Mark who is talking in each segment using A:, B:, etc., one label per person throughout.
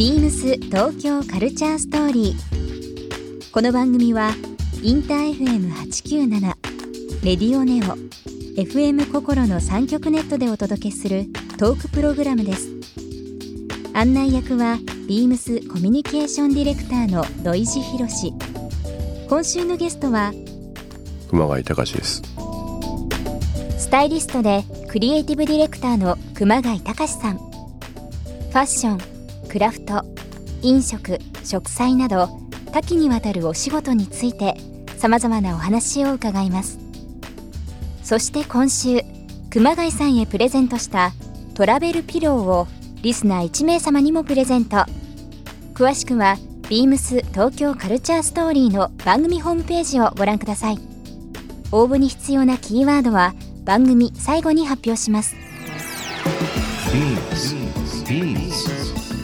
A: ビームス東京カルチャーストーリー。この番組はインター FM897 レディオネオ FM 心の三極ネットでお届けするトークプログラムです。案内役はビームスコミュニケーションディレクターの土井博志。今週のゲストは
B: 熊谷隆です
A: スタイリストでクリエイティブディレクターの熊谷隆さんファッションクラフト飲食植栽など多岐にわたるお仕事についてさまざまなお話を伺います。そして今週熊谷さんへプレゼントしたトラベルピローをリスナー1名様にもプレゼント。詳しくはビームス東京カルチャーストーリーの番組ホームページをご覧ください。応募に必要なキーワードは番組最後に発表します。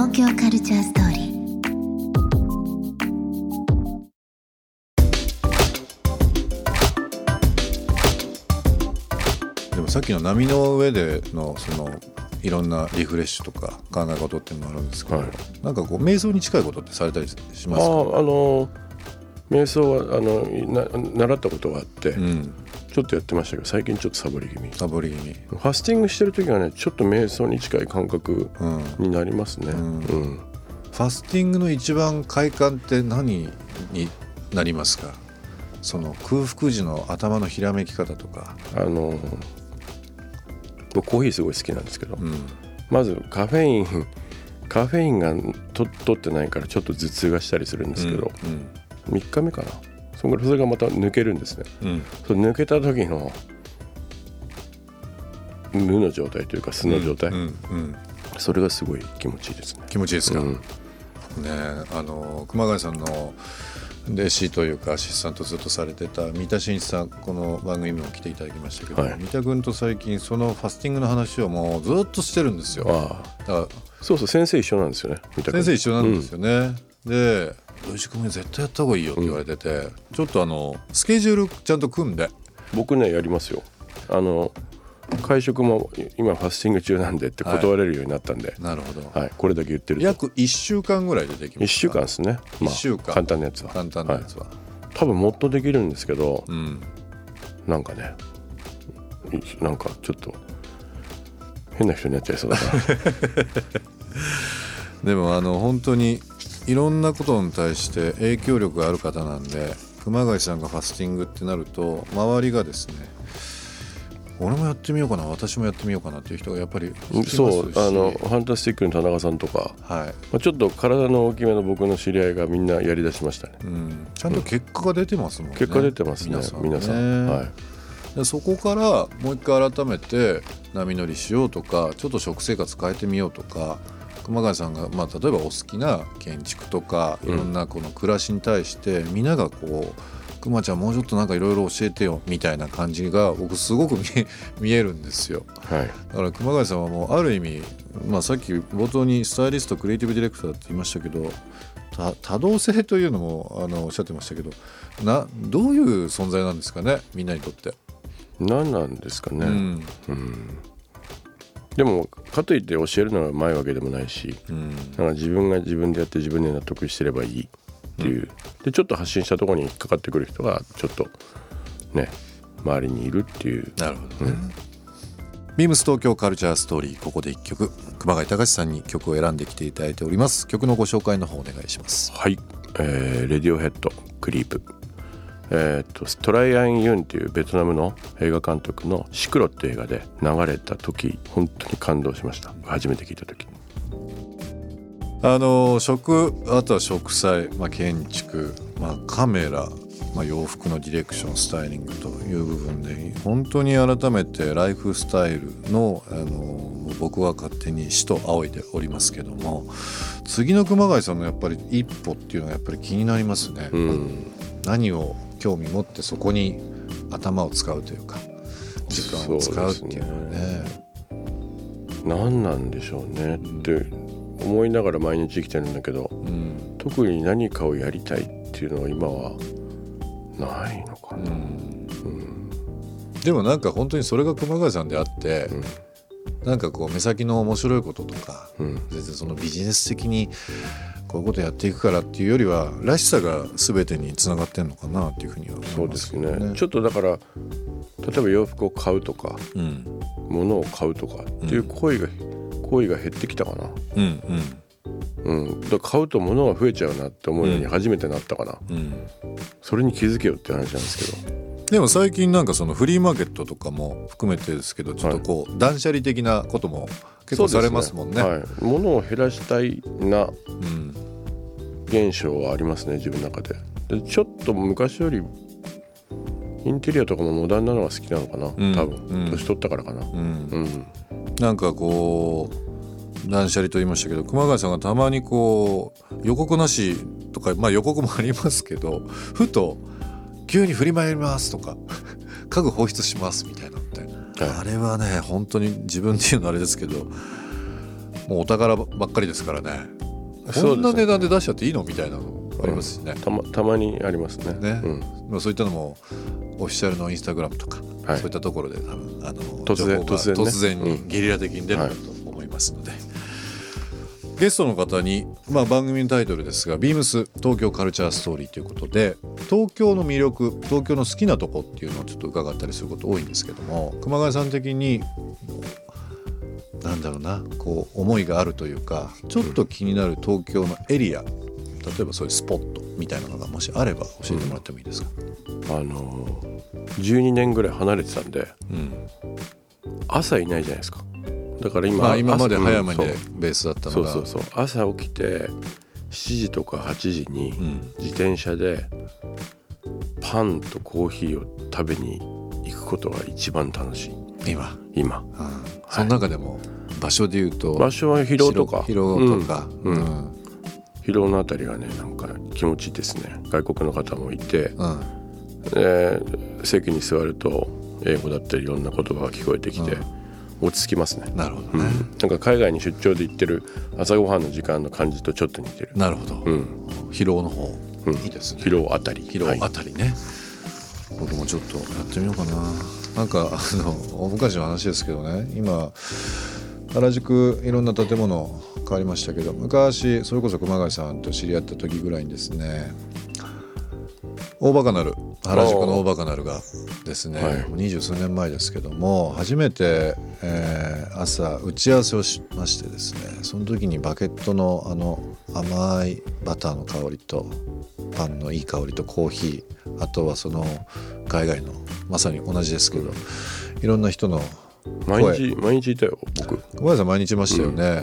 C: 東京カルチャーストーリー。
D: でもさっきの波の上でのそのいろんなリフレッシュとか考え事っていうのもあるんですけど、
B: はい。
D: なんかこう瞑想に近いことってされたりし
B: あ
D: ますか？
B: ああの瞑想はあのな習ったことがあって、
D: うん。
B: ちょっとやってましたけど最近ちょっとサボり気味。フ
D: サボり気味。
B: ァスティングしてる時はねちょっと瞑想に近い感覚
D: うん。
B: になりますね、
D: うん。
B: うん。
D: ファスティングの一番快感って何になりますか？その空腹時の頭のひらめき方とか、
B: あの僕コーヒーすごい好きなんですけど、
D: うん、
B: まずカフェインカフェインがと取ってないからちょっと頭痛がしたりするんですけど、3日目かな。それがまた抜けるんですね。
D: うん。うん
B: その抜けた時の無の状態というか素の状態、
D: うんうん
B: それがすごい気持ちいいですね。
D: 気持ちいいですか、
B: うん。
D: ねあの熊谷さんの弟子というかアシスタントずっとされてた三田真一さんこの番組にも来ていただきましたけど、
B: はい。
D: 三田君と最近そのファスティングの話をもうずっとしてるんですよ。
B: ああ。
D: だから。
B: そうそう先生一緒なんですよね
D: 先生一緒なんですよね、で「土井君絶対やった方がいいよ」って言われてて、ちょっとあのスケジュールちゃんと組んで。
B: うん僕ねやりますよ。あの会食も今ファスティング中なんでって断れるようになったんで、
D: なるほど、
B: はいこれだけ言ってると。
D: 約1週間ぐらいでできますか
B: ？1週間ですね、
D: 一週間。
B: 簡単なやつは。
D: 簡単なやつは、
B: い。多分もっとできるんですけど
D: うん。
B: なんかねいなんかちょっと変な人になっちゃいそうだな。
D: でもあの本当にいろんなことに対して影響力がある方なんで熊谷さんがファスティングってなると周りがですね俺もやってみようかな私もやってみようかなっていう人がやっぱり
B: そうあのファンタスティックの田中さんとか、
D: はい、
B: まあ、ちょっと体の大きめの僕の知り合いがみんなやりだしましたね。
D: うん、ちゃんと結果が出てますもんね。
B: 結果出てますね皆さん
D: ね。
B: はい。
D: でそこからもう一回改めて波乗りしようとかちょっと食生活変えてみようとか熊谷さんが、まあ、例えばお好きな建築とかいろんなこの暮らしに対して、皆がこう「熊ちゃんもうちょっとなんかいろいろ教えてよ」みたいな感じが僕すごく見えるんですよ。
B: はい
D: だから熊谷さんはもうある意味、まあ、さっき冒頭にスタイリストクリエイティブディレクターって言いましたけど多多動性というのもあのおっしゃってましたけどなどういう存在なんですかねみんなにとって。
B: 何なんですかね、
D: うん
B: でもかといって教えるのがうまいわけでもないし
D: うん。
B: だから自分が自分でやって自分で納得してればいいっていう、でちょっと発信したところに引っかかってくる人がちょっとね周りにいるっていう。
D: なるほどね。ビームス東京カルチャーストーリーここで一曲。熊谷隆さんに曲を選んできていただいております。曲のご紹介の方お願いします。
B: はい、えーレディオヘッドクリープえー、とストライアン・ユンっていうベトナムの映画監督の「シクロ」って映画で流れた時本当に感動しました。初めて聞いた時。
D: あの食あとは植栽、まあ、建築、まあ、カメラ、まあ、洋服のディレクションスタイリングという部分で本当に改めてライフスタイルのあの僕は勝手に死と仰いでおりますけども次の熊谷さんのやっぱり一歩っていうのはやっぱり気になりますね、
B: うん。
D: 何を興味持ってそこに頭を使うというか時間を使うっていうのはね。
B: 何なんでしょうねって思いながら毎日生きてるんだけど
D: うん。
B: 特に何かをやりたいっていうのは今はないのかな、
D: うん。
B: うん。
D: でもなんか本当にそれが熊谷さんであって、
B: うん。
D: なんかこう目先の面白いこととか
B: うん。
D: 全然そのビジネス的にこういうことやっていくからっていうよりはらしさが全てにつながってんのかなっていうふうには思いうま
B: そですす
D: けど
B: ね。ちょっとだから例えば洋服を買うとか
D: うん。
B: 物を買うとかっていう行為が、行為が減ってきたかな。
D: うん
B: うん、だから買うと物が増えちゃうなって思うように初めてなったかな、
D: うん。うん
B: それに気づけよって話なんですけど。
D: でも最近なんかそのフリーマーケットとかも含めてですけどちょっとこう断捨離的なことも結構されますもんね。
B: はい、物を減らしたいな。
D: うん
B: 現象はありますね自分の中で。でちょっと昔よりインテリアとかもモダンなのが好きなのかな、
D: うん。
B: 多分、
D: うん。
B: 年取ったからかな。
D: うん。
B: うん。
D: なんかこう断捨離と言いましたけど熊谷さんがたまにこう予告なしとかまあ予告もありますけどふと急に振り回りますとか 家具放出しますみたいなのって、
B: はい。
D: あれはね本当に自分っていうのはあれですけどもうお宝ばっかりですからねこんな値段で出しちゃっていいの？みたいなのありますしね。
B: たまたまにありますね。
D: ね。
B: うん。
D: まあそういったのもオフィシャルのインスタグラムとか、
B: はい。
D: そういったところで多分あの
B: 突然
D: 情報が
B: 突然ね。
D: 突然に
B: うん。
D: ゲリラ的に出るかと思いますので、ゲストの方に、まあ、番組のタイトルですが「ビームス東京カルチャーストーリー」ということで東京の魅力東京の好きなとこっていうのをちょっと伺ったりすること多いんですけども熊谷さん的になんだろうなこう思いがあるというかちょっと気になる東京のエリア例えばそういうスポットみたいなのがもしあれば教えてもらってもいいですか、
B: あの12年ぐらい離れてたんで
D: うん。
B: 朝いないじゃないですか。だから今
D: まあ、今まで
B: 朝
D: 早めで
B: うん
D: ベースだったのが。
B: そうそうそう。朝起きて7時とか8時に
D: うん。
B: 自転車でパンとコーヒーを食べに行くことが一番楽しい。
D: 今、
B: 今。
D: うんその中でも場所で言うと
B: 場所は広尾とか。
D: 広尾とか、
B: うん。のあたりがねなんか気持ちいいですね。外国の方もいて、
D: うん。
B: えー席に座ると英語だったりいろんな言葉が聞こえてきて、落ち着きますね、
D: なるほどね、
B: うん、なんか海外に出張で行ってる朝ごはんの時間の感じとちょっと似てる。
D: なるほど、
B: うん。
D: 広尾の方、
B: うん。
D: いいですね。
B: 広尾あたり。
D: 広尾あ
B: はい。
D: たりね、僕もちょっとやってみようかななんかあの大昔の話ですけどね。今原宿いろんな建物変わりましたけど昔それこそ熊谷さんと知り合った時ぐらいにですね大バカなる原宿の大バカなるがですね、二十数年前ですけども初めて、えー朝打ち合わせをしましてですねその時にバケットのあの甘いバターの香りとパンのいい香りとコーヒーあとはその海外のまさに同じですけどいろんな人の
B: 毎日毎日いたよ僕。
D: 小林さん毎日いましたよね、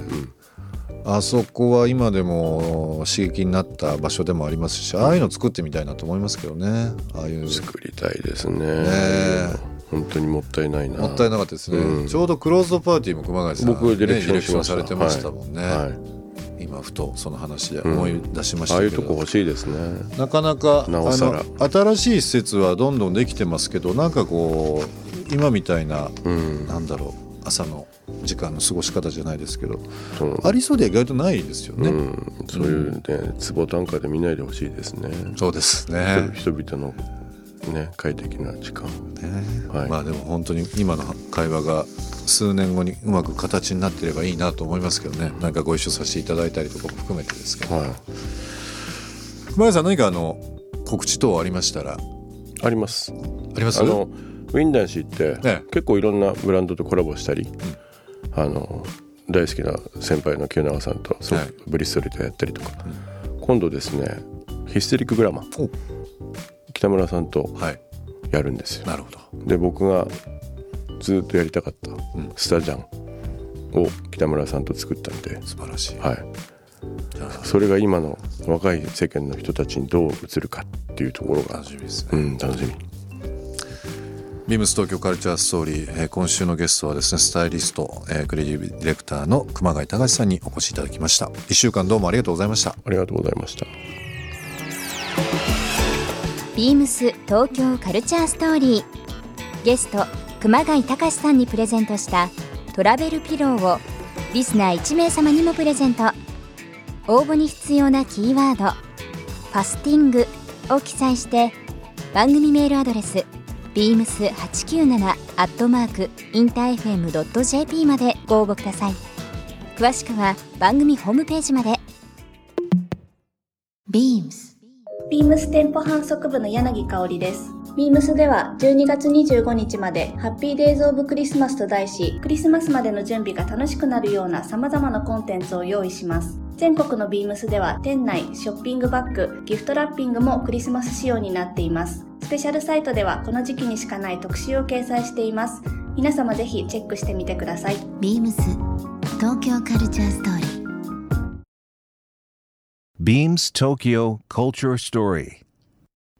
D: あそこは今でも刺激になった場所でもありますしああいうの作ってみたいなと思いますけどね。ああいう。
B: 作りたいですね。
D: え。
B: 本当にもったいないな。
D: もったいなかったですね、
B: うん。
D: ちょうどクローズドパーティーも熊谷さん
B: 僕ディレクション
D: されてましたもんね、
B: はい。はい
D: 今ふとその話で思い出しまし
B: ああ
D: たけど、
B: いうとこ欲しいですね。
D: なかなかあの新しい施設はどんどんできてますけどなんかこう今みたいな、
B: うん。
D: なんだろう朝の時間の過ごし方じゃないですけどありそうで意外とないですよね、
B: うん、そういうね壺単価で見ないでほしいですね。
D: そうですね。
B: 人々のね快適な時間。
D: ね。
B: はい。
D: まあでも本当に今の会話が数年後にうまく形になってればいいなと思いますけどね。なんかご一緒させていただいたりとかも含めてですけど。
B: はい。
D: 熊谷さん何かあの告知等ありましたら？
B: あります。
D: あります？
B: あのウィンダンシーって、
D: ええ。
B: 結構いろんなブランドとコラボしたり、あの大好きな先輩の清永さんとそう
D: はい
B: ブリストルでやったりとか、今度ですねヒステリックグラマー
D: お。
B: 北村さんと
D: はい。
B: やるんですよ。
D: なるほど。
B: で僕がずっとやりたかった
D: ん
B: スタジャンを北村さんと作ったんで、
D: 素晴らしい、
B: はい、
D: じゃあ
B: それが今の若い世間の人たちにどう映るかっていうところが。
D: 楽、しみですね、
B: うん、楽しみ。
D: ビームス東京カルチャーストーリー、えー今週のゲストはですねスタイリスト、えークリエイティブディレクターの熊谷隆さんにお越しいただきました。1週間どうもありがとうございました。
B: ありがとうございました。
A: ビームス東京カルチャーストーリー。ゲスト熊谷隆さんにプレゼントしたトラベルピローをリスナー1名様にもプレゼント。応募に必要なキーワード「ファスティング」を記載して番組メールアドレス beams897 アットマークインター FM.jp までご応募ください。詳しくは番組ホームページまで。
C: beams
E: ビームス店舗販促部の柳香織です。ビームスでは12月25日までハッピーデイズオブクリスマスと題し、クリスマスまでの準備が楽しくなるような様々なコンテンツを用意します。全国のビームスでは店内、ショッピングバッグ、ギフトラッピングもクリスマス仕様になっています。スペシャルサイトではこの時期にしかない特集を掲載しています。皆様ぜひチェックしてみてください。
C: beams 東京カルチャーストーリー
F: Beams Tokyo Culture Story.